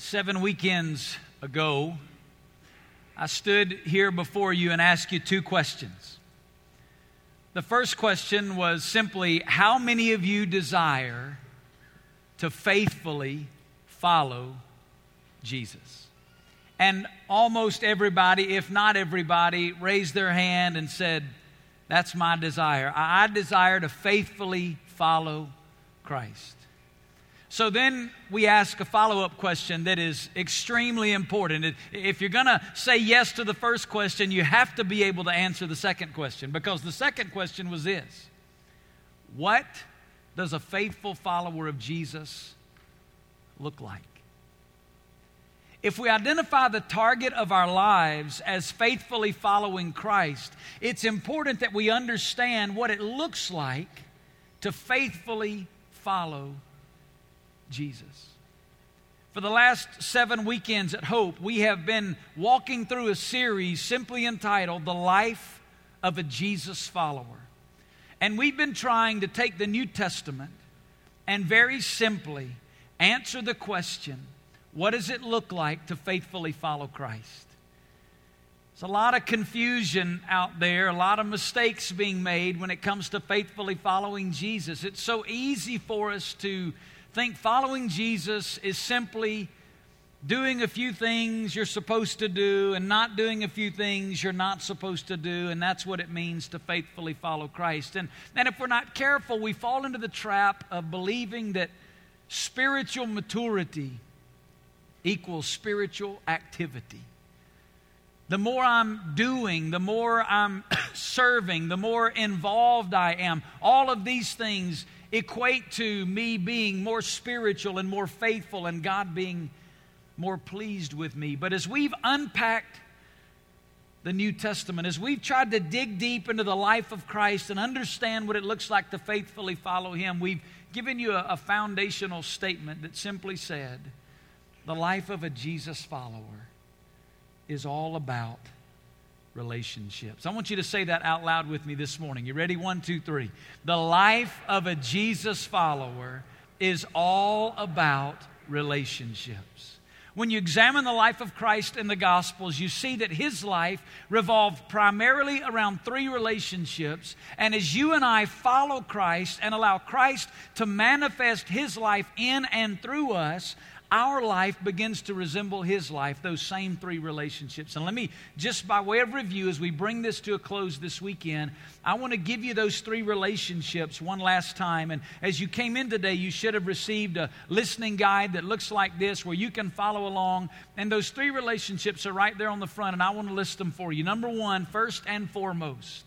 Seven weekends ago, I stood here before you and asked you two questions. The first question was simply How many of you desire to faithfully follow Jesus? And almost everybody, if not everybody, raised their hand and said, That's my desire. I desire to faithfully follow Christ. So then we ask a follow up question that is extremely important. If you're going to say yes to the first question, you have to be able to answer the second question because the second question was this What does a faithful follower of Jesus look like? If we identify the target of our lives as faithfully following Christ, it's important that we understand what it looks like to faithfully follow Jesus. For the last seven weekends at Hope, we have been walking through a series simply entitled The Life of a Jesus Follower. And we've been trying to take the New Testament and very simply answer the question what does it look like to faithfully follow Christ? There's a lot of confusion out there, a lot of mistakes being made when it comes to faithfully following Jesus. It's so easy for us to think following Jesus is simply doing a few things you're supposed to do and not doing a few things you're not supposed to do, and that's what it means to faithfully follow Christ. And, and if we're not careful, we fall into the trap of believing that spiritual maturity equals spiritual activity. The more I'm doing, the more I'm serving, the more involved I am, all of these things equate to me being more spiritual and more faithful and God being more pleased with me. But as we've unpacked the New Testament, as we've tried to dig deep into the life of Christ and understand what it looks like to faithfully follow Him, we've given you a, a foundational statement that simply said, The life of a Jesus follower is all about relationships. I want you to say that out loud with me this morning. You ready? One, two, three. The life of a Jesus follower is all about relationships. When you examine the life of Christ in the Gospels, you see that his life revolved primarily around three relationships. And as you and I follow Christ and allow Christ to manifest his life in and through us, our life begins to resemble his life, those same three relationships. And let me, just by way of review, as we bring this to a close this weekend, I want to give you those three relationships one last time. And as you came in today, you should have received a listening guide that looks like this where you can follow along. And those three relationships are right there on the front, and I want to list them for you. Number one, first and foremost,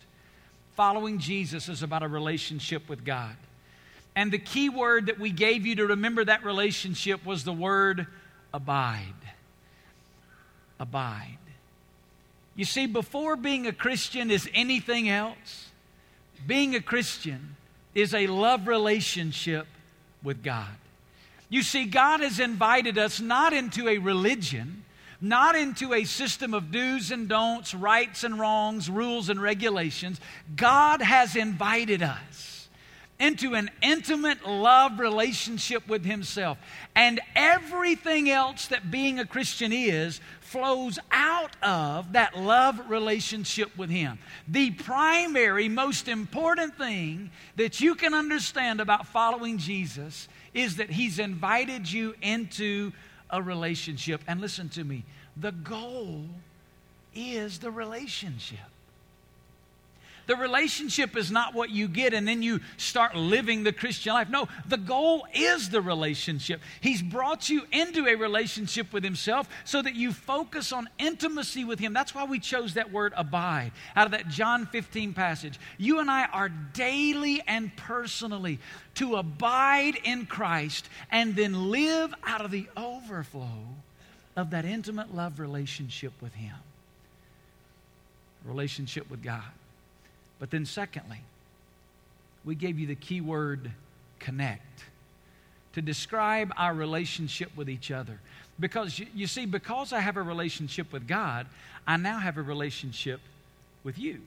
following Jesus is about a relationship with God. And the key word that we gave you to remember that relationship was the word abide. Abide. You see, before being a Christian is anything else, being a Christian is a love relationship with God. You see, God has invited us not into a religion, not into a system of do's and don'ts, rights and wrongs, rules and regulations. God has invited us into an intimate love relationship with Himself. And everything else that being a Christian is flows out of that love relationship with Him. The primary, most important thing that you can understand about following Jesus is that He's invited you into a relationship. And listen to me the goal is the relationship. The relationship is not what you get and then you start living the Christian life. No, the goal is the relationship. He's brought you into a relationship with Himself so that you focus on intimacy with Him. That's why we chose that word abide out of that John 15 passage. You and I are daily and personally to abide in Christ and then live out of the overflow of that intimate love relationship with Him. Relationship with God. But then, secondly, we gave you the key word connect to describe our relationship with each other. Because you see, because I have a relationship with God, I now have a relationship with you.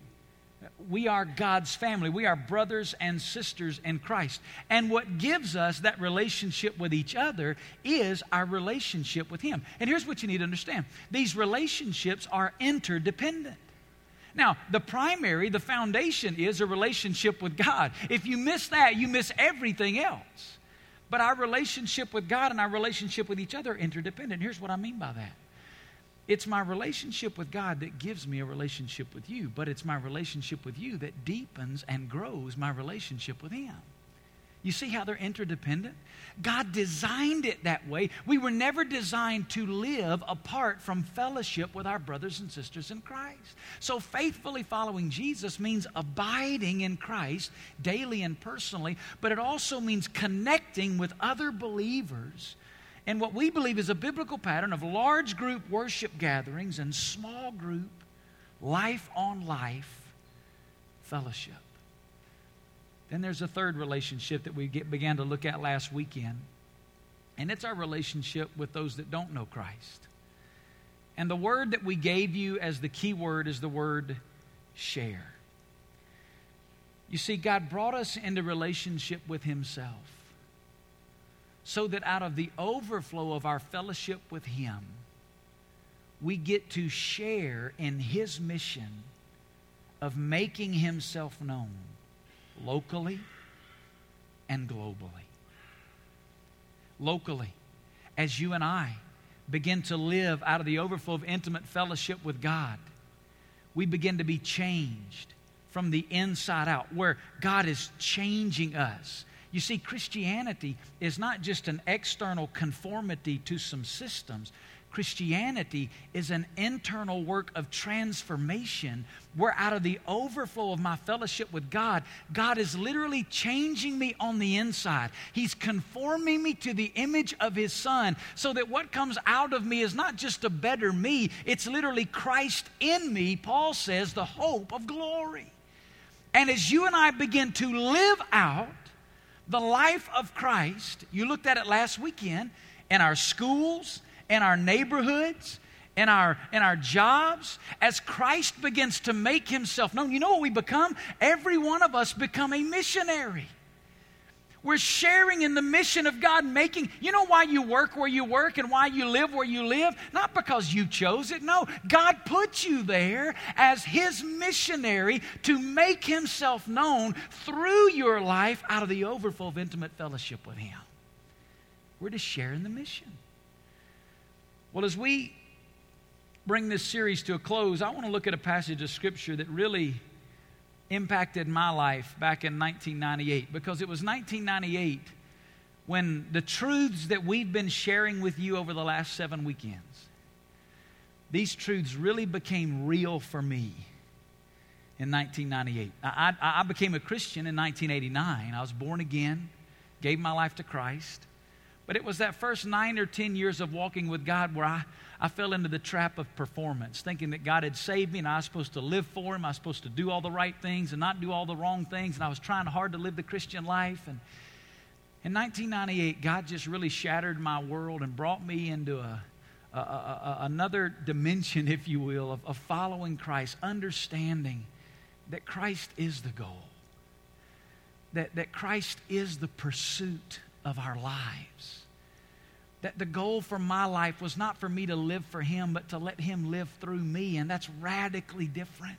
We are God's family. We are brothers and sisters in Christ. And what gives us that relationship with each other is our relationship with Him. And here's what you need to understand these relationships are interdependent. Now, the primary, the foundation is a relationship with God. If you miss that, you miss everything else. But our relationship with God and our relationship with each other are interdependent. Here's what I mean by that it's my relationship with God that gives me a relationship with you, but it's my relationship with you that deepens and grows my relationship with Him. You see how they're interdependent? God designed it that way. We were never designed to live apart from fellowship with our brothers and sisters in Christ. So, faithfully following Jesus means abiding in Christ daily and personally, but it also means connecting with other believers and what we believe is a biblical pattern of large group worship gatherings and small group, life on life fellowship. Then there's a third relationship that we get, began to look at last weekend, and it's our relationship with those that don't know Christ. And the word that we gave you as the key word is the word share. You see, God brought us into relationship with Himself so that out of the overflow of our fellowship with Him, we get to share in His mission of making Himself known locally and globally. Locally, as you and I begin to live out of the overflow of intimate fellowship with God, we begin to be changed from the inside out, where God is changing us you see, Christianity is not just an external conformity to some systems. Christianity is an internal work of transformation where, out of the overflow of my fellowship with God, God is literally changing me on the inside. He's conforming me to the image of His Son so that what comes out of me is not just a better me, it's literally Christ in me, Paul says, the hope of glory. And as you and I begin to live out the life of Christ, you looked at it last weekend, in our schools, in our neighborhoods, in our, in our jobs, as Christ begins to make himself known, you know what we become? Every one of us become a missionary. We're sharing in the mission of God, making, you know why you work where you work and why you live where you live? Not because you chose it. No, God put you there as His missionary to make Himself known through your life out of the overflow of intimate fellowship with Him. We're to share in the mission. Well, as we bring this series to a close, I want to look at a passage of Scripture that really impacted my life back in 1998 because it was 1998 when the truths that we've been sharing with you over the last seven weekends, these truths really became real for me in 1998. I, I, I became a Christian in 1989. I was born again, gave my life to Christ. But it was that first nine or 10 years of walking with God where I, I fell into the trap of performance, thinking that God had saved me and I was supposed to live for Him. I was supposed to do all the right things and not do all the wrong things. And I was trying hard to live the Christian life. And in 1998, God just really shattered my world and brought me into a, a, a, another dimension, if you will, of, of following Christ, understanding that Christ is the goal, that, that Christ is the pursuit of our lives. That the goal for my life was not for me to live for Him, but to let Him live through me, and that's radically different.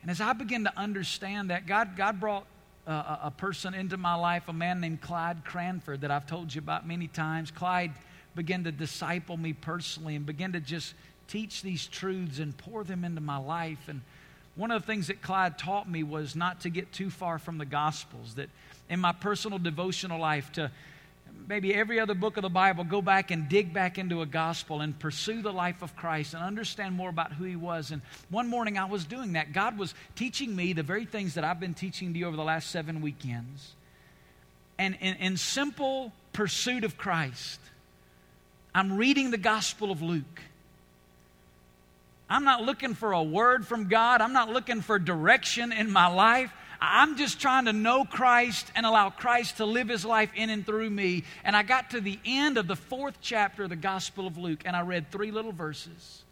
And as I begin to understand that, God, God brought a, a person into my life, a man named Clyde Cranford, that I've told you about many times. Clyde began to disciple me personally and began to just teach these truths and pour them into my life. And one of the things that Clyde taught me was not to get too far from the Gospels, that in my personal devotional life to maybe every other book of the Bible, go back and dig back into a gospel and pursue the life of Christ and understand more about who He was. And one morning I was doing that. God was teaching me the very things that I've been teaching to you over the last seven weekends. And in, in simple pursuit of Christ, I'm reading the Gospel of Luke. I'm not looking for a word from God. I'm not looking for direction in my life. I'm just trying to know Christ and allow Christ to live his life in and through me. And I got to the end of the fourth chapter of the Gospel of Luke, and I read three little verses.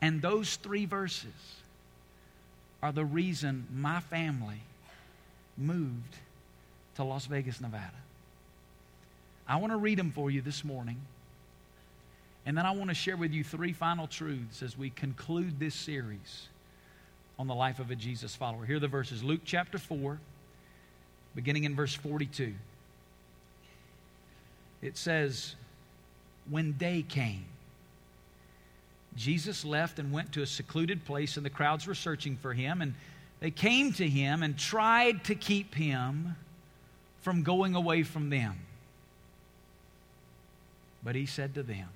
And those three verses are the reason my family moved to Las Vegas, Nevada. I want to read them for you this morning. And then I want to share with you three final truths as we conclude this series on the life of a Jesus follower. Here are the verses Luke chapter 4, beginning in verse 42. It says, When day came, Jesus left and went to a secluded place, and the crowds were searching for him. And they came to him and tried to keep him from going away from them. But he said to them,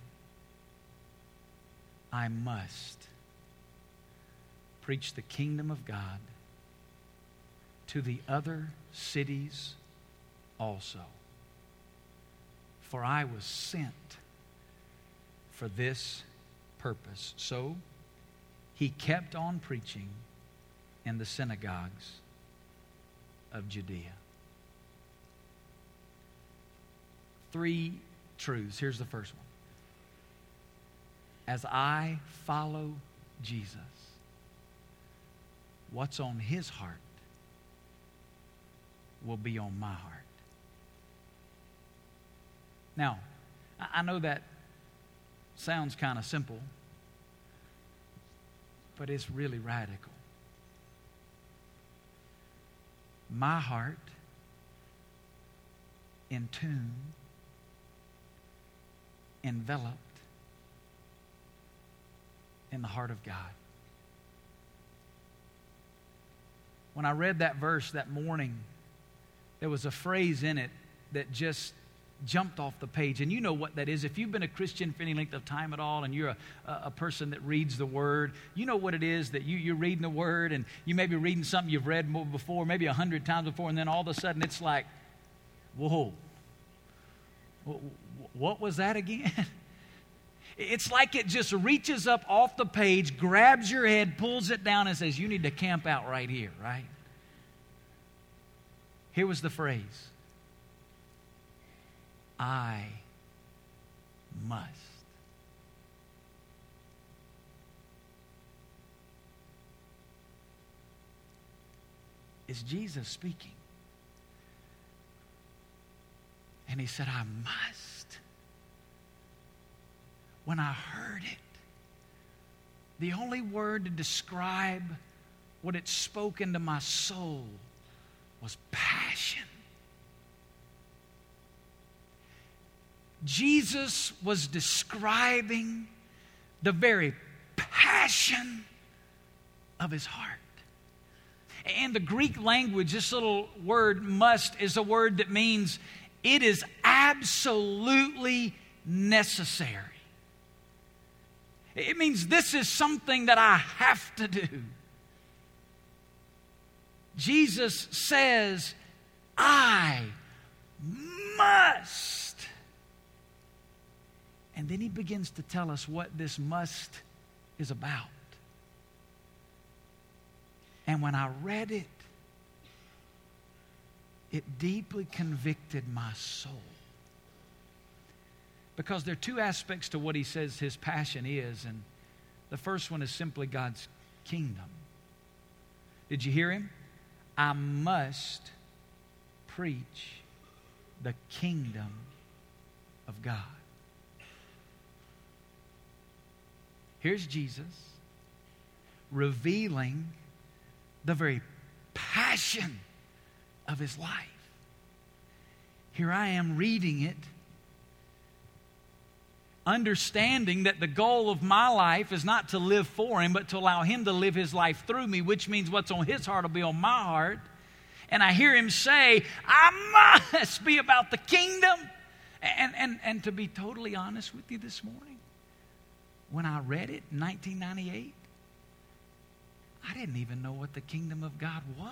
I must preach the kingdom of God to the other cities also. For I was sent for this purpose. So he kept on preaching in the synagogues of Judea. Three truths. Here's the first one. As I follow Jesus, what's on his heart will be on my heart. Now, I know that sounds kind of simple, but it's really radical. My heart in tune, enveloped in the heart of God. When I read that verse that morning, there was a phrase in it that just jumped off the page. And you know what that is. If you've been a Christian for any length of time at all and you're a, a person that reads the Word, you know what it is that you, you're reading the Word and you may be reading something you've read before, maybe a hundred times before, and then all of a sudden it's like, whoa, what was that again? It's like it just reaches up off the page, grabs your head, pulls it down, and says, You need to camp out right here, right? Here was the phrase I must. Is Jesus speaking? And he said, I must. When I heard it, the only word to describe what it spoke into my soul was passion. Jesus was describing the very passion of his heart. In the Greek language, this little word must is a word that means it is absolutely necessary. It means this is something that I have to do. Jesus says, I must and then he begins to tell us what this must is about. And when I read it, it deeply convicted my soul. Because there are two aspects to what he says his passion is, and the first one is simply God's kingdom. Did you hear him? I must preach the kingdom of God. Here's Jesus revealing the very passion of his life. Here I am reading it, understanding that the goal of my life is not to live for him, but to allow him to live his life through me, which means what's on his heart will be on my heart. And I hear him say, I must be about the kingdom. And, and, and to be totally honest with you this morning, when I read it in 1998, I didn't even know what the kingdom of God was.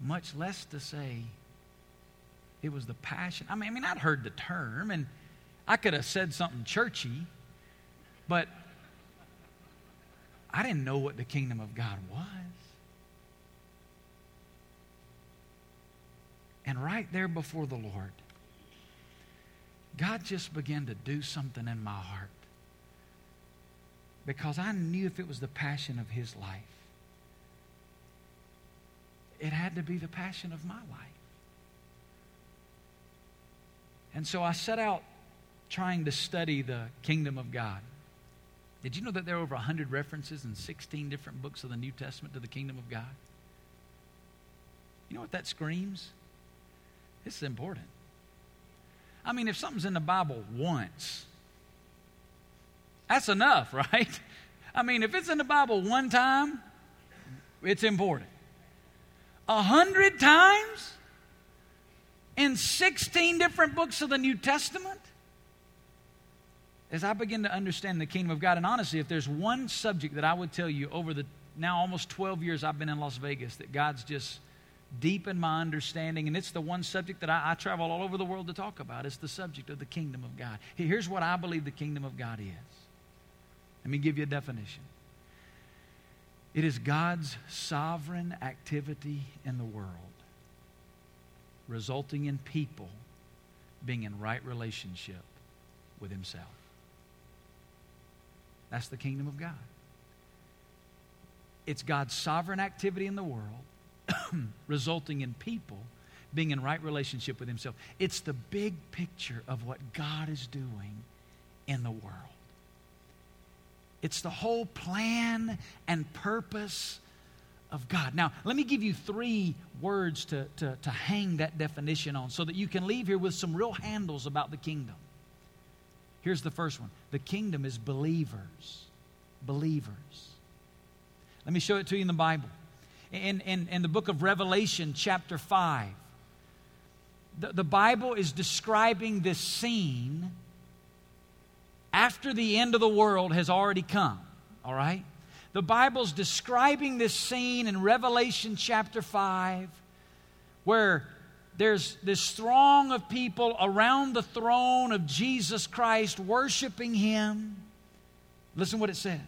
Much less to say it was the passion. I mean, I mean, I'd heard the term and I could have said something churchy, but I didn't know what the kingdom of God was. And right there before the Lord, God just began to do something in my heart because I knew if it was the passion of his life, it had to be the passion of my life. And so I set out trying to study the kingdom of God. Did you know that there are over 100 references in 16 different books of the New Testament to the kingdom of God? You know what that screams? This is important. I mean, if something's in the Bible once, that's enough, right? I mean, if it's in the Bible one time, it's important. A hundred times in 16 different books of the New Testament? As I begin to understand the kingdom of God, and honestly, if there's one subject that I would tell you over the now almost 12 years I've been in Las Vegas that God's just deepened my understanding, and it's the one subject that I, I travel all over the world to talk about. It's the subject of the kingdom of God. Here's what I believe the kingdom of God is. Let me give you a definition. It is God's sovereign activity in the world, resulting in people being in right relationship with Himself. That's the kingdom of God. It's God's sovereign activity in the world, resulting in people being in right relationship with Himself. It's the big picture of what God is doing in the world. It's the whole plan and purpose of God. Now, let me give you three words to, to, to hang that definition on so that you can leave here with some real handles about the kingdom. Here's the first one the kingdom is believers. Believers. Let me show it to you in the Bible. In, in, in the book of Revelation, chapter 5, the, the Bible is describing this scene after the end of the world has already come. All right? The Bible's describing this scene in Revelation chapter 5 where there's this throng of people around the throne of Jesus Christ worshiping Him. Listen what it says.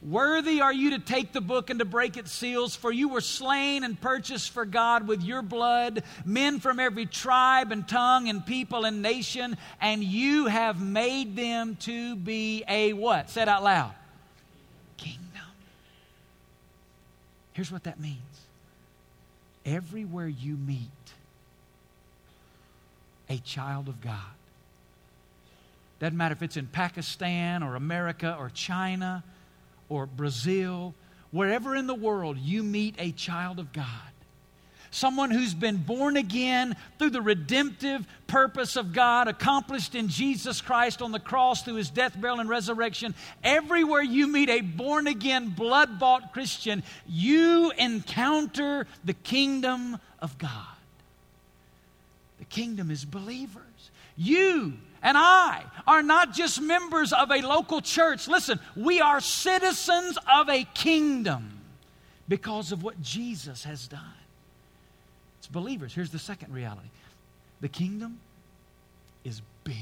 Worthy are you to take the book and to break its seals, for you were slain and purchased for God with your blood, men from every tribe and tongue and people and nation, and you have made them to be a what? Say it out loud. Kingdom. Here's what that means everywhere you meet a child of God, doesn't matter if it's in Pakistan or America or China or Brazil, wherever in the world you meet a child of God, someone who's been born again through the redemptive purpose of God accomplished in Jesus Christ on the cross through his death, burial, and resurrection, everywhere you meet a born again, blood bought Christian, you encounter the kingdom of God. The kingdom is believers. You and I are not just members of a local church. Listen, we are citizens of a kingdom because of what Jesus has done. It's believers. Here's the second reality the kingdom is big.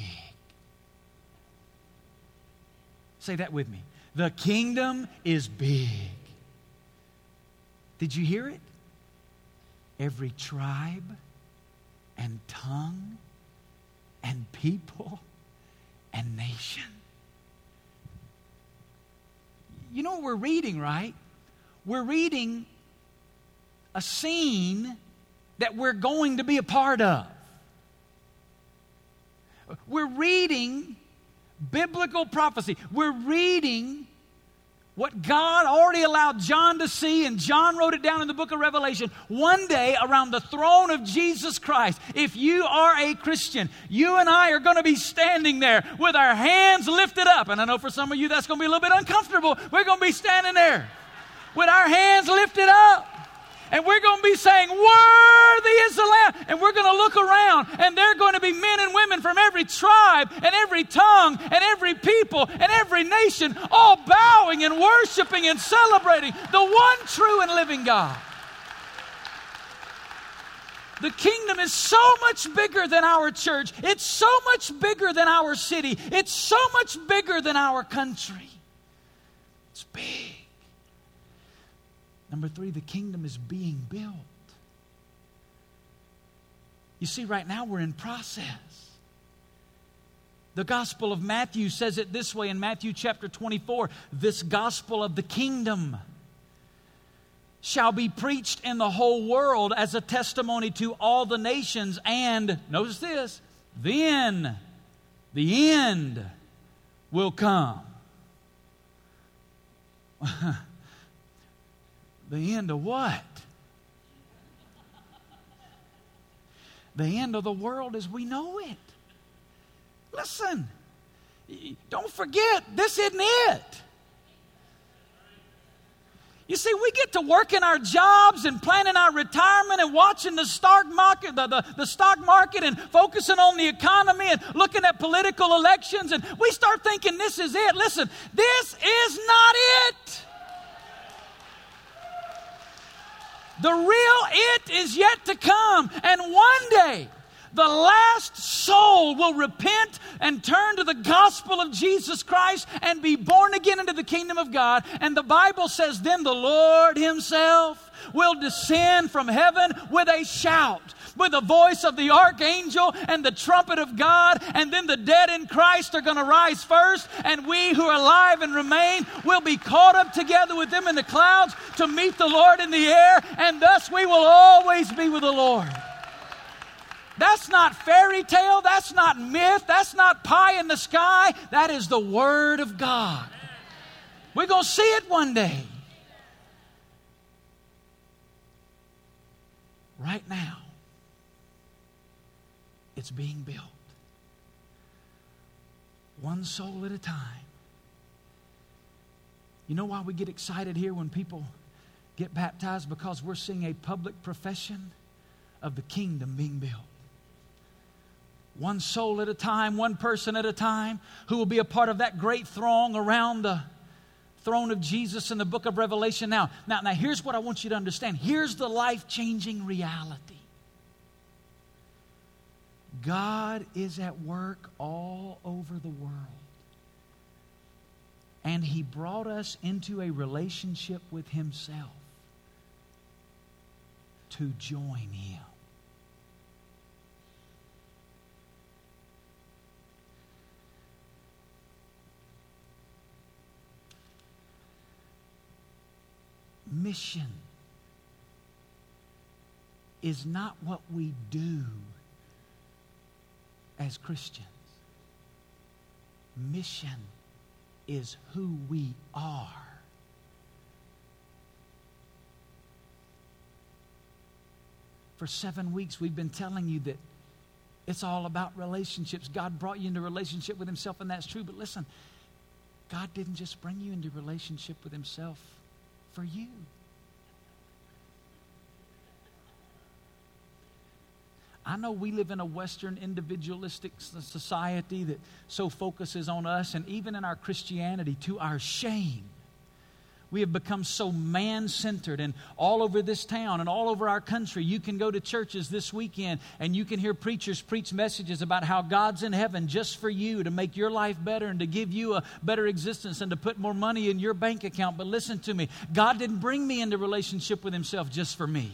Say that with me. The kingdom is big. Did you hear it? Every tribe and tongue and people and nation. You know what we're reading, right? We're reading a scene that we're going to be a part of. We're reading biblical prophecy. We're reading what God already allowed John to see, and John wrote it down in the book of Revelation. One day, around the throne of Jesus Christ, if you are a Christian, you and I are going to be standing there with our hands lifted up. And I know for some of you that's going to be a little bit uncomfortable. We're going to be standing there with our hands lifted up and we're going to be saying, Worthy is the Lamb. And we're going to look around, and there are going to be men and women from every tribe, and every tongue, and every people, and every nation, all bowing and worshiping and celebrating the one true and living God. The kingdom is so much bigger than our church. It's so much bigger than our city. It's so much bigger than our country. It's big. Number three, the kingdom is being built. You see, right now we're in process. The Gospel of Matthew says it this way in Matthew chapter 24 this gospel of the kingdom shall be preached in the whole world as a testimony to all the nations, and notice this, then the end will come. the end of what? The end of the world as we know it. Listen, don't forget, this isn't it. You see, we get to work in our jobs and planning our retirement and watching the stock market, the, the, the, stock market and focusing on the economy and looking at political elections, and we start thinking this is it. Listen, this is not it. The real it is yet to come. And one day, the last soul will repent and turn to the gospel of Jesus Christ and be born again into the kingdom of God. And the Bible says, then the Lord Himself will descend from heaven with a shout, with the voice of the archangel and the trumpet of God. And then the dead in Christ are going to rise first, and we who are alive and remain will be caught up together with them in the clouds to meet the Lord in the air, and thus we will always be with the Lord. That's not fairy tale. That's not myth. That's not pie in the sky. That is the Word of God. We're going to see it one day. Right now, it's being built. One soul at a time. You know why we get excited here when people get baptized? Because we're seeing a public profession of the kingdom being built one soul at a time, one person at a time, who will be a part of that great throng around the throne of Jesus in the book of Revelation. Now, now, now here's what I want you to understand. Here's the life-changing reality. God is at work all over the world. And He brought us into a relationship with Himself to join Him. Mission is not what we do as Christians. Mission is who we are. For seven weeks, we've been telling you that it's all about relationships. God brought you into relationship with Himself, and that's true. But listen, God didn't just bring you into relationship with Himself for you. I know we live in a Western individualistic society that so focuses on us, and even in our Christianity, to our shame. We have become so man centered, and all over this town and all over our country, you can go to churches this weekend and you can hear preachers preach messages about how God's in heaven just for you to make your life better and to give you a better existence and to put more money in your bank account. But listen to me God didn't bring me into relationship with Himself just for me.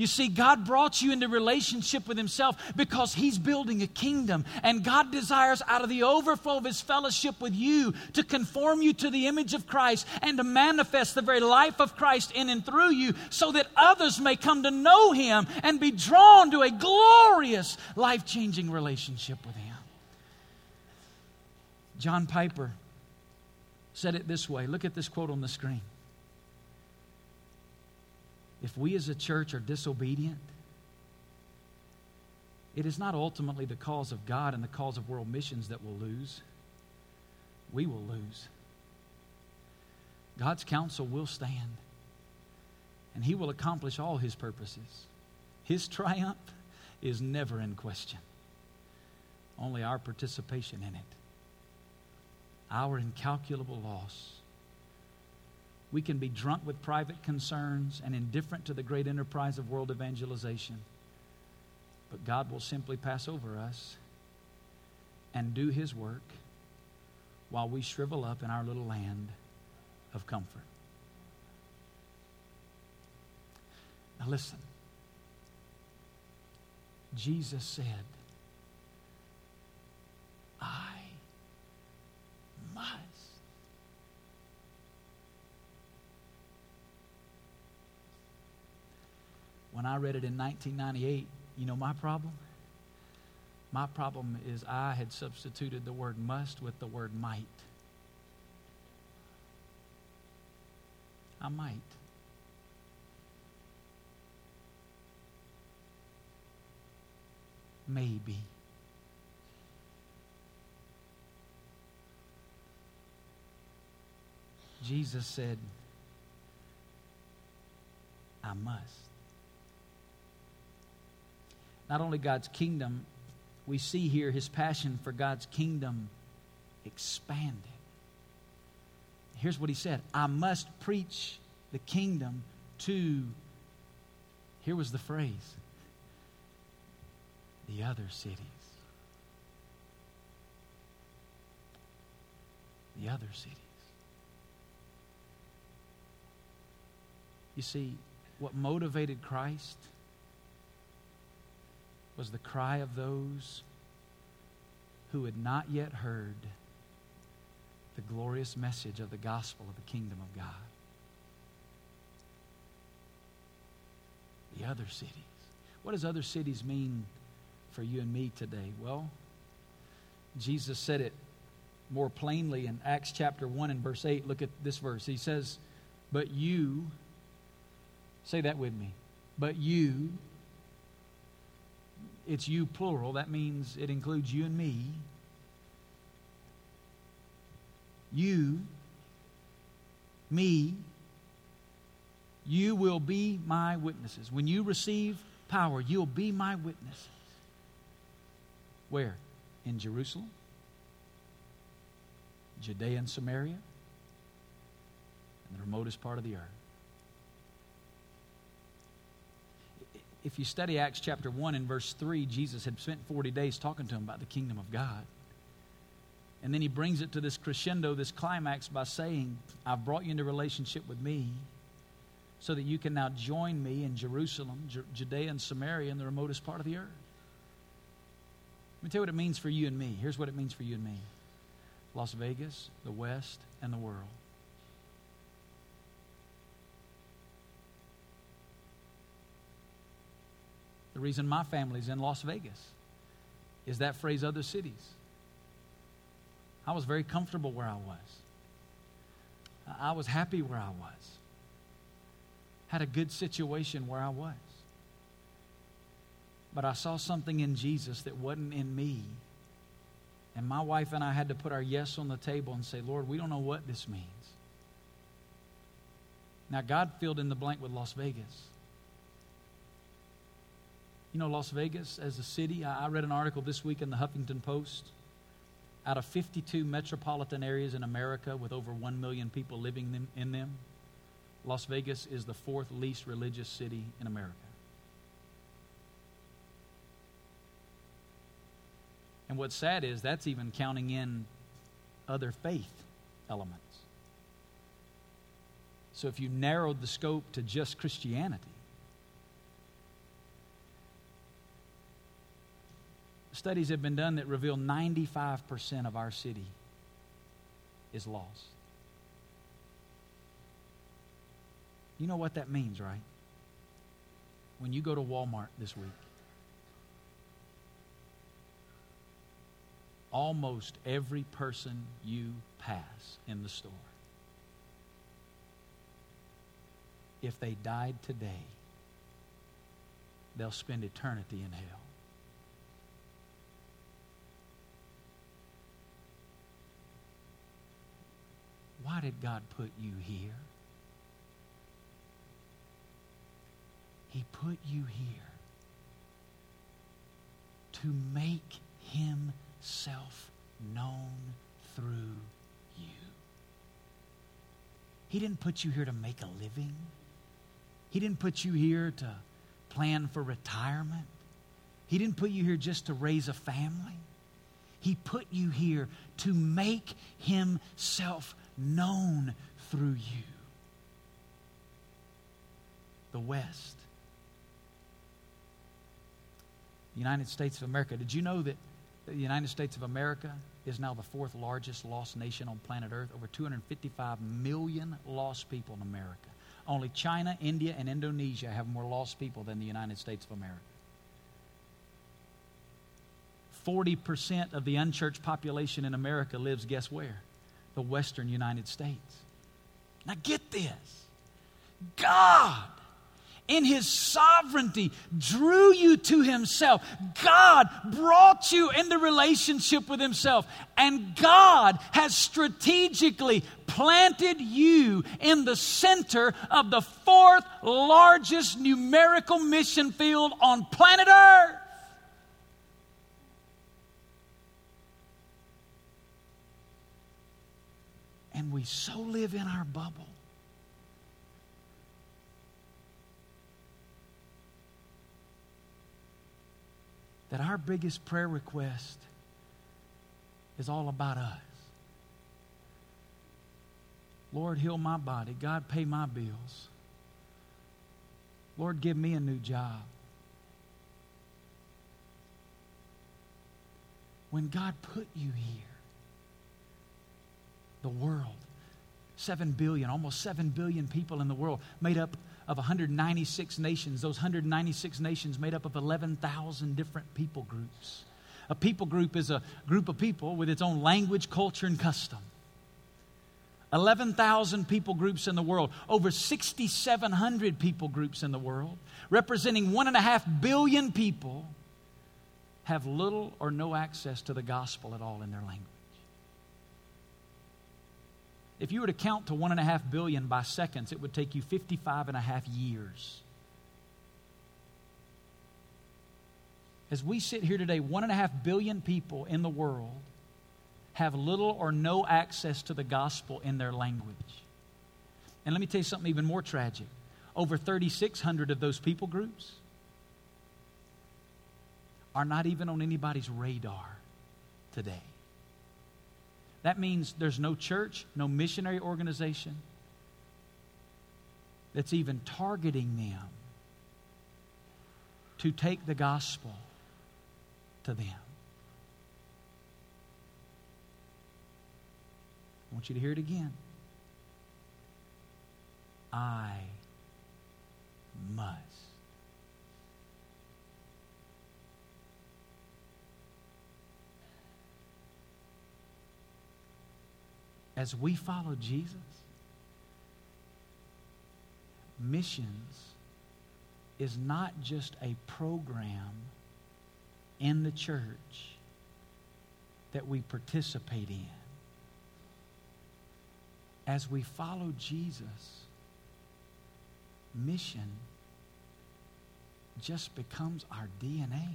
You see, God brought you into relationship with Himself because He's building a kingdom. And God desires, out of the overflow of His fellowship with you, to conform you to the image of Christ and to manifest the very life of Christ in and through you so that others may come to know Him and be drawn to a glorious, life changing relationship with Him. John Piper said it this way. Look at this quote on the screen if we as a church are disobedient, it is not ultimately the cause of God and the cause of world missions that will lose. We will lose. God's counsel will stand, and He will accomplish all His purposes. His triumph is never in question, only our participation in it, our incalculable loss we can be drunk with private concerns and indifferent to the great enterprise of world evangelization. But God will simply pass over us and do His work while we shrivel up in our little land of comfort. Now, listen. Jesus said, I must when I read it in 1998, you know my problem? My problem is I had substituted the word must with the word might. I might. Maybe. Jesus said, I must. Not only God's kingdom, we see here his passion for God's kingdom expanded. Here's what he said I must preach the kingdom to, here was the phrase, the other cities. The other cities. You see, what motivated Christ was the cry of those who had not yet heard the glorious message of the gospel of the kingdom of God. The other cities. What does other cities mean for you and me today? Well, Jesus said it more plainly in Acts chapter 1 and verse 8. Look at this verse. He says, But you, say that with me, but you, it's you plural. That means it includes you and me. You, me, you will be my witnesses. When you receive power, you'll be my witnesses. Where? In Jerusalem, Judea and Samaria, and the remotest part of the earth. If you study Acts chapter 1 and verse 3, Jesus had spent 40 days talking to him about the kingdom of God. And then he brings it to this crescendo, this climax, by saying, I've brought you into relationship with me so that you can now join me in Jerusalem, Judea, and Samaria, in the remotest part of the earth. Let me tell you what it means for you and me. Here's what it means for you and me Las Vegas, the West, and the world. The reason my family's in Las Vegas is that phrase, other cities. I was very comfortable where I was. I was happy where I was. Had a good situation where I was. But I saw something in Jesus that wasn't in me. And my wife and I had to put our yes on the table and say, Lord, we don't know what this means. Now, God filled in the blank with Las Vegas. You know, Las Vegas as a city, I read an article this week in the Huffington Post. Out of 52 metropolitan areas in America with over 1 million people living in them, Las Vegas is the fourth least religious city in America. And what's sad is that's even counting in other faith elements. So if you narrowed the scope to just Christianity, Studies have been done that reveal 95% of our city is lost. You know what that means, right? When you go to Walmart this week, almost every person you pass in the store, if they died today, they'll spend eternity in hell. Why did God put you here? He put you here to make himself known through you. He didn't put you here to make a living. He didn't put you here to plan for retirement. He didn't put you here just to raise a family. He put you here to make himself known through you. The West. The United States of America. Did you know that the United States of America is now the fourth largest lost nation on planet Earth? Over 255 million lost people in America. Only China, India, and Indonesia have more lost people than the United States of America. 40% of the unchurched population in America lives, guess where? The western United States. Now get this God in his sovereignty drew you to himself. God brought you into relationship with himself. And God has strategically planted you in the center of the fourth largest numerical mission field on planet Earth. And we so live in our bubble that our biggest prayer request is all about us. Lord, heal my body. God, pay my bills. Lord, give me a new job. When God put you here, the world, 7 billion, almost 7 billion people in the world, made up of 196 nations. Those 196 nations made up of 11,000 different people groups. A people group is a group of people with its own language, culture, and custom. 11,000 people groups in the world, over 6,700 people groups in the world, representing one and a half billion people, have little or no access to the gospel at all in their language. If you were to count to one and a half billion by seconds, it would take you 55 and a half years. As we sit here today, one and a half billion people in the world have little or no access to the gospel in their language. And let me tell you something even more tragic. Over 3,600 of those people groups are not even on anybody's radar today. That means there's no church, no missionary organization that's even targeting them to take the gospel to them. I want you to hear it again. I must. As we follow Jesus, missions is not just a program in the church that we participate in. As we follow Jesus, mission just becomes our DNA.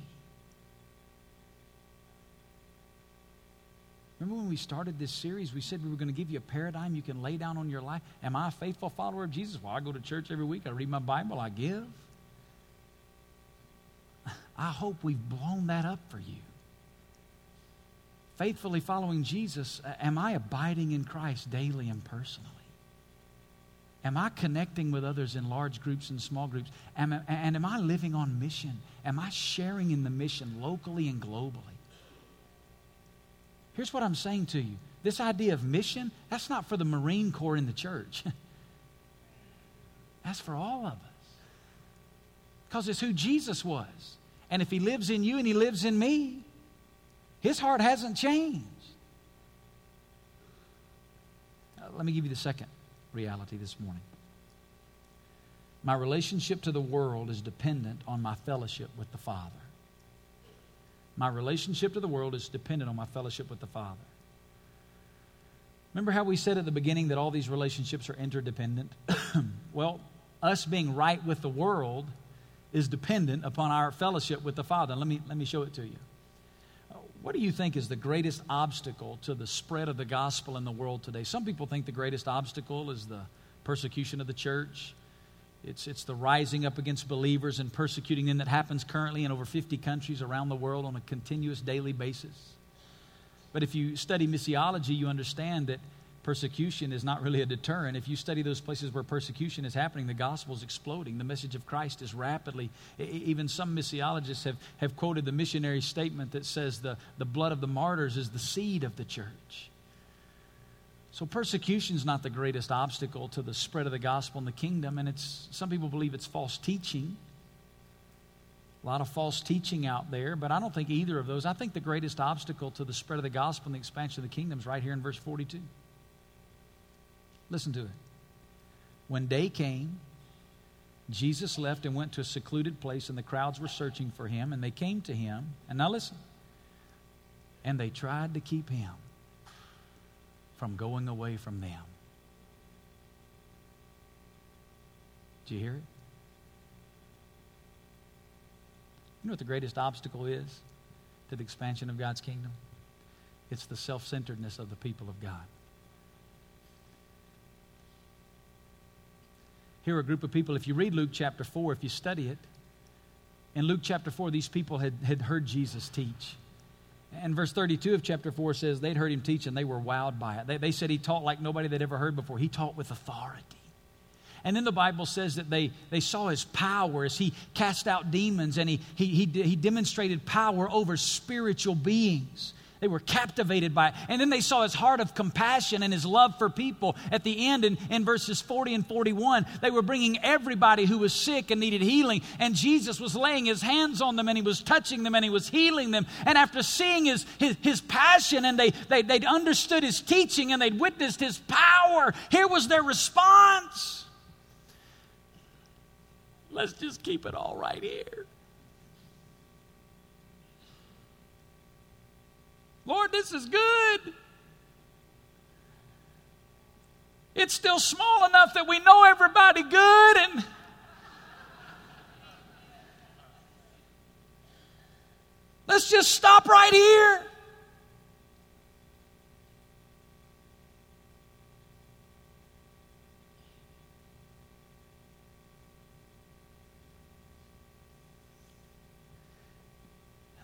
Remember when we started this series, we said we were going to give you a paradigm you can lay down on your life? Am I a faithful follower of Jesus? Well, I go to church every week, I read my Bible, I give. I hope we've blown that up for you. Faithfully following Jesus, uh, am I abiding in Christ daily and personally? Am I connecting with others in large groups and small groups? Am, and am I living on mission? Am I sharing in the mission locally and globally? Here's what I'm saying to you this idea of mission, that's not for the Marine Corps in the church, that's for all of us. Because it's who Jesus was. And if he lives in you and he lives in me, his heart hasn't changed. Uh, let me give you the second reality this morning. My relationship to the world is dependent on my fellowship with the Father. My relationship to the world is dependent on my fellowship with the Father. Remember how we said at the beginning that all these relationships are interdependent? well, us being right with the world is dependent upon our fellowship with the Father. Let me, let me show it to you. What do you think is the greatest obstacle to the spread of the gospel in the world today? Some people think the greatest obstacle is the persecution of the church. It's, it's the rising up against believers and persecuting them that happens currently in over 50 countries around the world on a continuous daily basis. But if you study missiology, you understand that persecution is not really a deterrent. If you study those places where persecution is happening, the gospel is exploding. The message of Christ is rapidly. Even some missiologists have, have quoted the missionary statement that says the, the blood of the martyrs is the seed of the church. So persecution is not the greatest obstacle to the spread of the gospel in the kingdom, and it's some people believe it's false teaching. A lot of false teaching out there, but I don't think either of those. I think the greatest obstacle to the spread of the gospel and the expansion of the kingdom is right here in verse 42. Listen to it. When day came, Jesus left and went to a secluded place, and the crowds were searching for him, and they came to him. And now listen. And they tried to keep him from going away from them. Did you hear it? You know what the greatest obstacle is to the expansion of God's kingdom? It's the self centeredness of the people of God. Here are a group of people, if you read Luke chapter 4, if you study it, in Luke chapter 4, these people had, had heard Jesus teach. And verse 32 of chapter 4 says they'd heard him teach and they were wowed by it. They, they said he taught like nobody they'd ever heard before. He taught with authority. And then the Bible says that they, they saw his power as he cast out demons and he, he, he, he demonstrated power over spiritual beings. They were captivated by it. And then they saw his heart of compassion and his love for people. At the end, in, in verses 40 and 41, they were bringing everybody who was sick and needed healing. And Jesus was laying his hands on them and he was touching them and he was healing them. And after seeing his, his, his passion and they, they, they'd understood his teaching and they'd witnessed his power, here was their response. Let's just keep it all right here. Lord, this is good. It's still small enough that we know everybody good and let's just stop right here.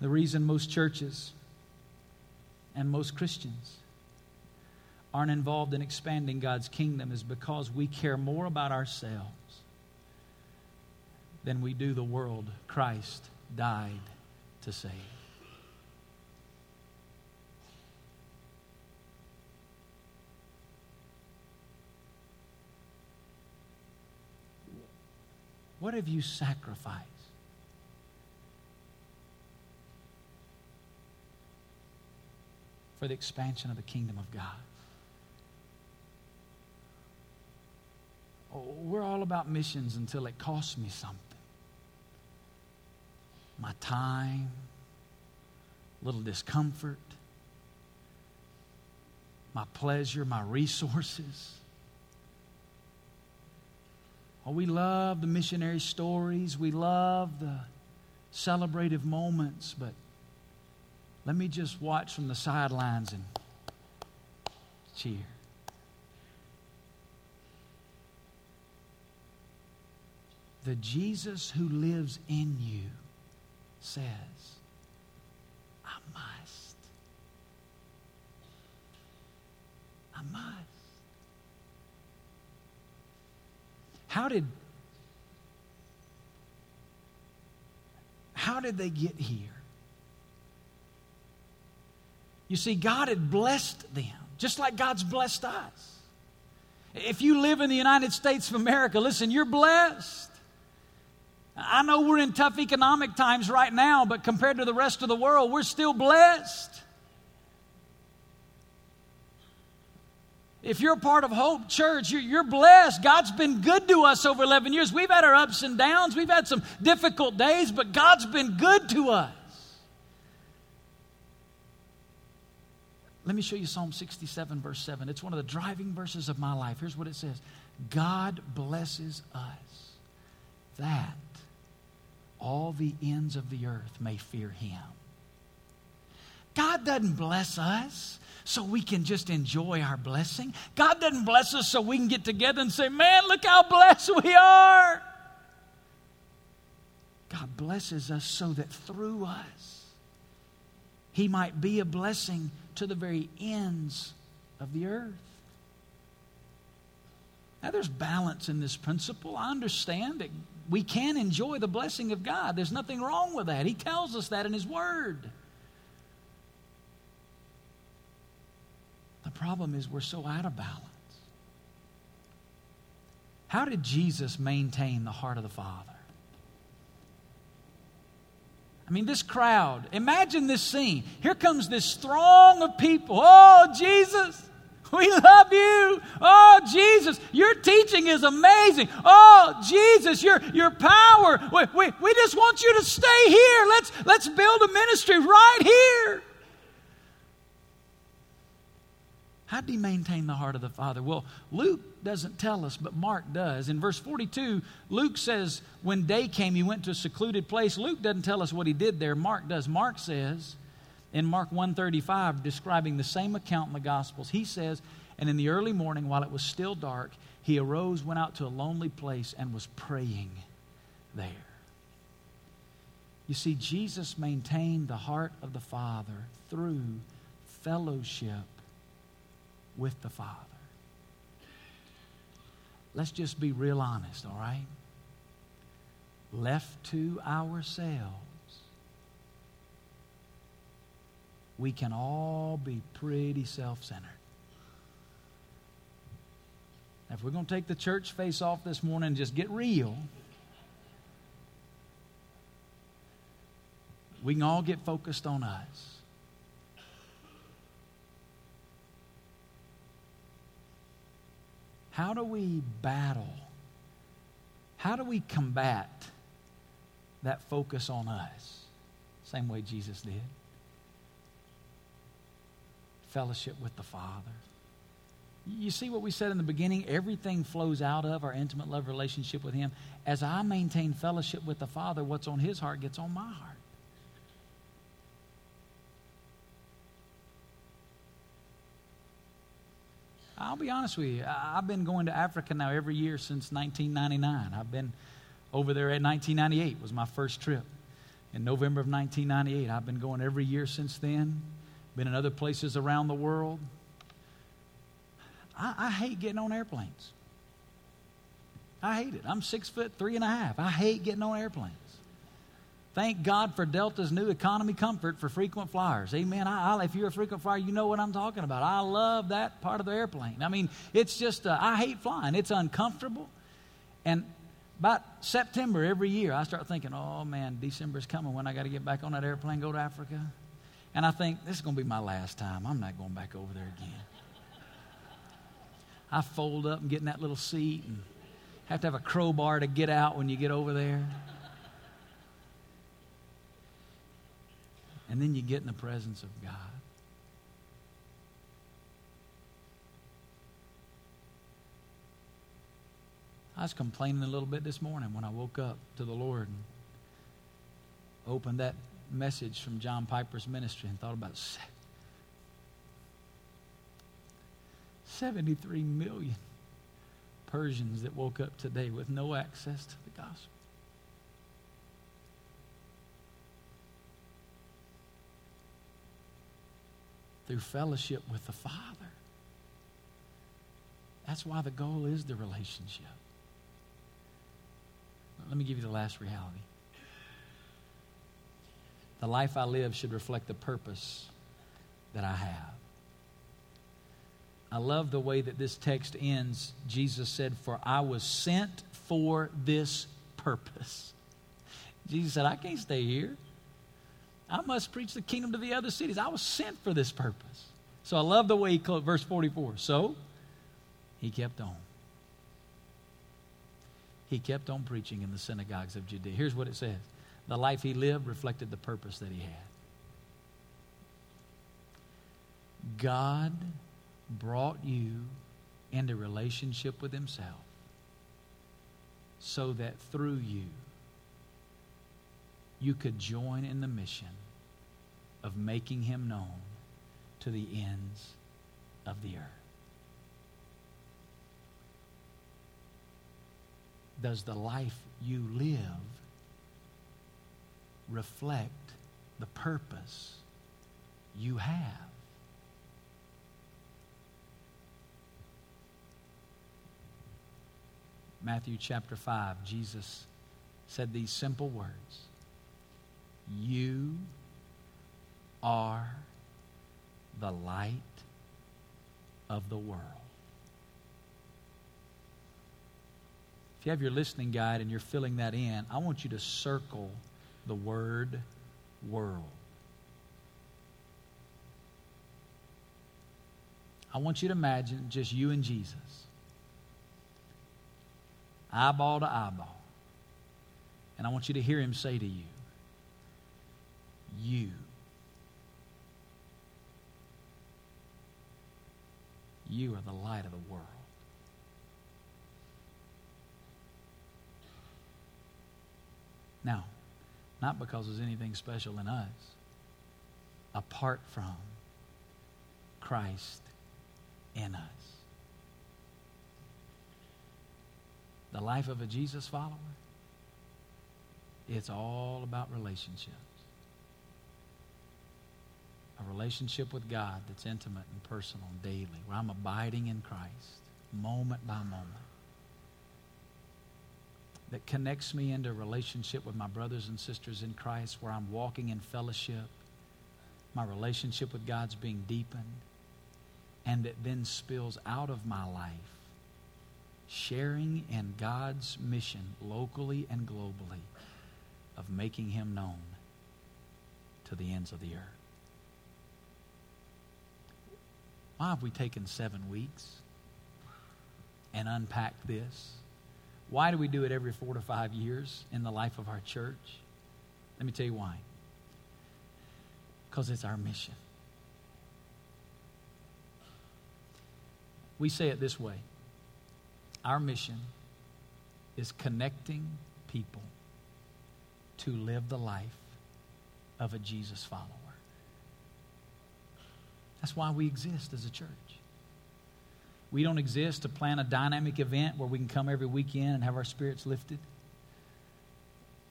The reason most churches and most Christians aren't involved in expanding God's kingdom is because we care more about ourselves than we do the world Christ died to save. What have you sacrificed? For the expansion of the kingdom of God. Oh, we're all about missions until it costs me something. My time, a little discomfort, my pleasure, my resources. Oh, we love the missionary stories. We love the celebrative moments, but let me just watch from the sidelines and cheer. The Jesus who lives in you says, I must. I must. How did how did they get here? You see, God had blessed them, just like God's blessed us. If you live in the United States of America, listen, you're blessed. I know we're in tough economic times right now, but compared to the rest of the world, we're still blessed. If you're part of Hope Church, you're, blessed. God's been good to us over 11 years. We've had our ups and downs, we've had some difficult days, but God's been good to us. Let me show you Psalm 67, verse 7. It's one of the driving verses of my life. Here's what it says God blesses us that all the ends of the earth may fear him. God doesn't bless us so we can just enjoy our blessing. God doesn't bless us so we can get together and say, Man, look how blessed we are. God blesses us so that through us, He might be a blessing to the very ends of the earth. Now, there's balance in this principle. I understand that we can enjoy the blessing of God. There's nothing wrong with that. He tells us that in His Word. The problem is we're so out of balance. How did Jesus maintain the heart of the Father? I mean, this crowd, imagine this scene. Here comes this throng of people. Oh, Jesus, we love you. Oh, Jesus, your teaching is amazing. Oh, Jesus, your, your power. We, we, we just want you to stay here. Let's, let's build a ministry right here. How did he maintain the heart of the Father? Well, Luke doesn't tell us, but Mark does. In verse 42, Luke says, when day came, he went to a secluded place. Luke doesn't tell us what he did there. Mark does. Mark says, in Mark 135, describing the same account in the Gospels, he says, And in the early morning, while it was still dark, he arose, went out to a lonely place, and was praying there. You see, Jesus maintained the heart of the Father through fellowship with the Father. Let's just be real honest, all right? Left to ourselves, we can all be pretty self centered. If we're going to take the church face off this morning and just get real, we can all get focused on us. How do we battle? How do we combat that focus on us? Same way Jesus did fellowship with the Father. You see what we said in the beginning? Everything flows out of our intimate love relationship with Him. As I maintain fellowship with the Father, what's on His heart gets on my heart. I'll be honest with you. I've been going to Africa now every year since 1999. I've been over there at 1998 was my first trip. In November of 1998, I've been going every year since then been in other places around the world. I, I hate getting on airplanes. I hate it. I'm six foot three and a half. I hate getting on airplanes. Thank God for Delta's new economy comfort for frequent flyers. Amen. I, I, if you're a frequent flyer, you know what I'm talking about. I love that part of the airplane. I mean, it's just, uh, I hate flying. It's uncomfortable. And about September every year, I start thinking, oh man, December's coming when I got to get back on that airplane, go to Africa. And I think, this is going to be my last time. I'm not going back over there again. I fold up and get in that little seat and have to have a crowbar to get out when you get over there. And then you get in the presence of God. I was complaining a little bit this morning when I woke up to the Lord and opened that message from John Piper's ministry and thought about 73 million Persians that woke up today with no access to the gospel. Through fellowship with the Father. That's why the goal is the relationship. Let me give you the last reality. The life I live should reflect the purpose that I have. I love the way that this text ends. Jesus said, For I was sent for this purpose. Jesus said, I can't stay here. I must preach the kingdom to the other cities. I was sent for this purpose. So I love the way he closed verse 44. So he kept on. He kept on preaching in the synagogues of Judea. Here's what it says the life he lived reflected the purpose that he had. God brought you into relationship with himself so that through you you could join in the mission of making him known to the ends of the earth. Does the life you live reflect the purpose you have. Matthew chapter 5, Jesus said these simple words You are the light of the world. If you have your listening guide and you're filling that in, I want you to circle the word world. I want you to imagine just you and Jesus, eyeball to eyeball. And I want you to hear him say to you, You. You are the light of the world. Now, not because there's anything special in us, apart from Christ in us. The life of a Jesus follower, it's all about relationships. A relationship with God that's intimate and personal and daily, where I'm abiding in Christ moment by moment that connects me into a relationship with my brothers and sisters in Christ where I'm walking in fellowship. My relationship with God's being deepened. And it then spills out of my life, sharing in God's mission locally and globally of making Him known to the ends of the earth. Why have we taken seven weeks and unpacked this? Why do we do it every four to five years in the life of our church? Let me tell you why. Because it's our mission. We say it this way our mission is connecting people to live the life of a Jesus follower. That's why we exist as a church. We don't exist to plan a dynamic event where we can come every weekend and have our spirits lifted.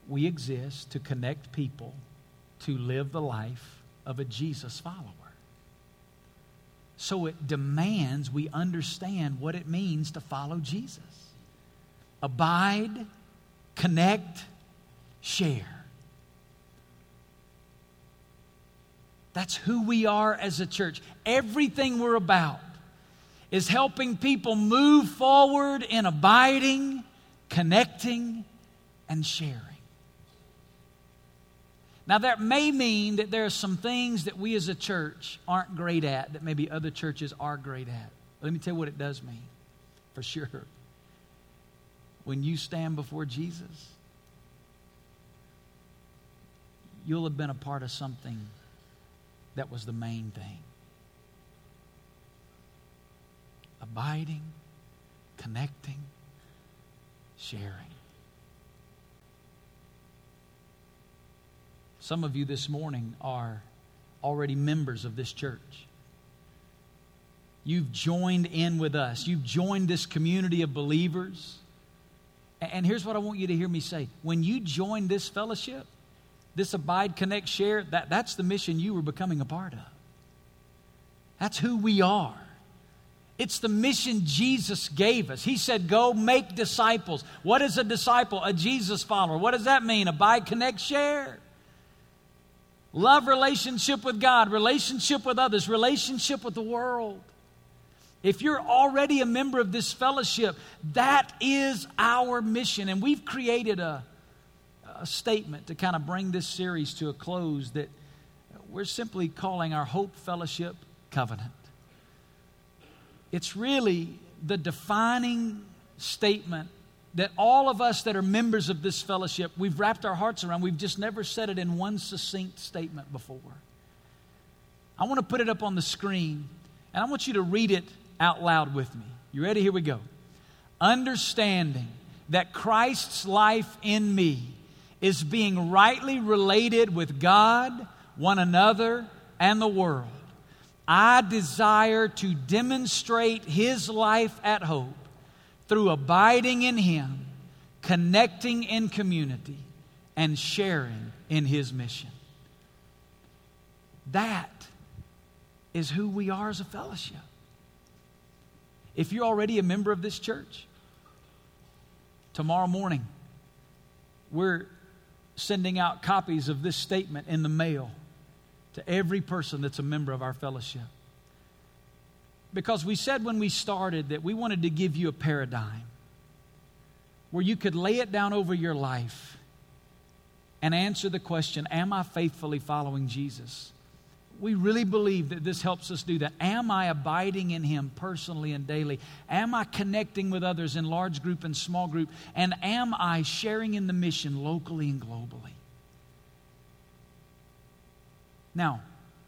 We exist to connect people to live the life of a Jesus follower. So it demands we understand what it means to follow Jesus. Abide, connect, share. That's who we are as a church. Everything we're about is helping people move forward in abiding, connecting, and sharing. Now, that may mean that there are some things that we as a church aren't great at that maybe other churches are great at. Let me tell you what it does mean for sure. When you stand before Jesus, you'll have been a part of something that was the main thing abiding, connecting, sharing. Some of you this morning are already members of this church. You've joined in with us. You've joined this community of believers. And here's what I want you to hear me say. When you join this fellowship, this abide, connect, share, that, that's the mission you were becoming a part of. That's who we are. It's the mission Jesus gave us. He said, Go make disciples. What is a disciple? A Jesus follower. What does that mean? Abide, connect, share. Love relationship with God, relationship with others, relationship with the world. If you're already a member of this fellowship, that is our mission. And we've created a, a statement to kind of bring this series to a close that we're simply calling our Hope Fellowship Covenant. It's really the defining statement that all of us that are members of this fellowship, we've wrapped our hearts around. We've just never said it in one succinct statement before. I want to put it up on the screen, and I want you to read it out loud with me. You ready? Here we go. Understanding that Christ's life in me is being rightly related with God, one another, and the world I desire to demonstrate His life at Hope through abiding in Him, connecting in community, and sharing in His mission. That is who we are as a fellowship. If you're already a member of this church, tomorrow morning, we're sending out copies of this statement in the mail to every person that's a member of our fellowship. Because we said when we started that we wanted to give you a paradigm where you could lay it down over your life and answer the question Am I faithfully following Jesus? We really believe that this helps us do that. Am I abiding in Him personally and daily? Am I connecting with others in large group and small group? And am I sharing in the mission locally and globally? Now,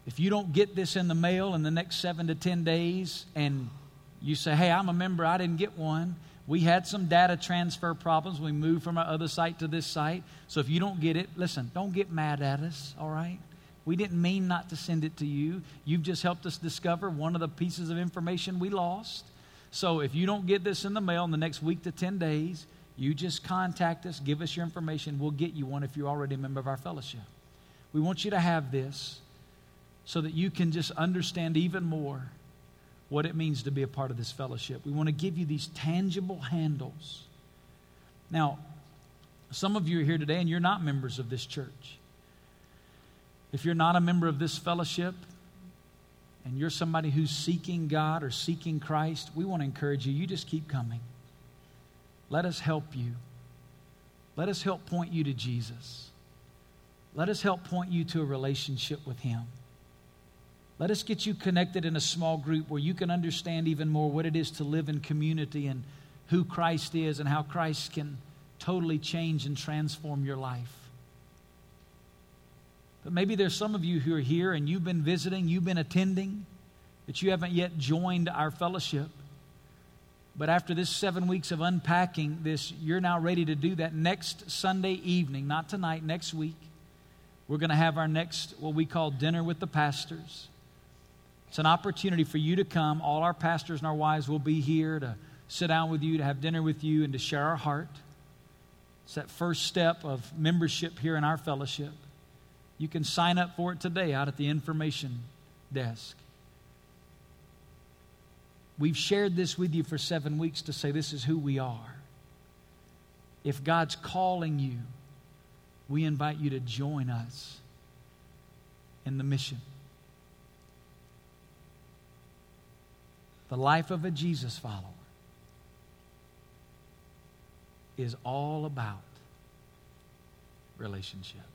if you don't get this in the mail in the next seven to 10 days and you say, hey, I'm a member, I didn't get one, we had some data transfer problems. We moved from our other site to this site. So if you don't get it, listen, don't get mad at us, all right? We didn't mean not to send it to you. You've just helped us discover one of the pieces of information we lost. So if you don't get this in the mail in the next week to 10 days, you just contact us, give us your information. We'll get you one if you're already a member of our fellowship. We want you to have this so that you can just understand even more what it means to be a part of this fellowship. We want to give you these tangible handles. Now, some of you are here today and you're not members of this church. If you're not a member of this fellowship and you're somebody who's seeking God or seeking Christ, we want to encourage you. You just keep coming. Let us help you. Let us help point you to Jesus. Let us help point you to a relationship with Him. Let us get you connected in a small group where you can understand even more what it is to live in community and who Christ is and how Christ can totally change and transform your life. But maybe there's some of you who are here and you've been visiting, you've been attending, but you haven't yet joined our fellowship. But after this seven weeks of unpacking this, you're now ready to do that next Sunday evening, not tonight, next week. We're going to have our next, what we call dinner with the pastors. It's an opportunity for you to come. All our pastors and our wives will be here to sit down with you, to have dinner with you, and to share our heart. It's that first step of membership here in our fellowship. You can sign up for it today out at the information desk. We've shared this with you for seven weeks to say this is who we are. If God's calling you, we invite you to join us in the mission. The life of a Jesus follower is all about relationships.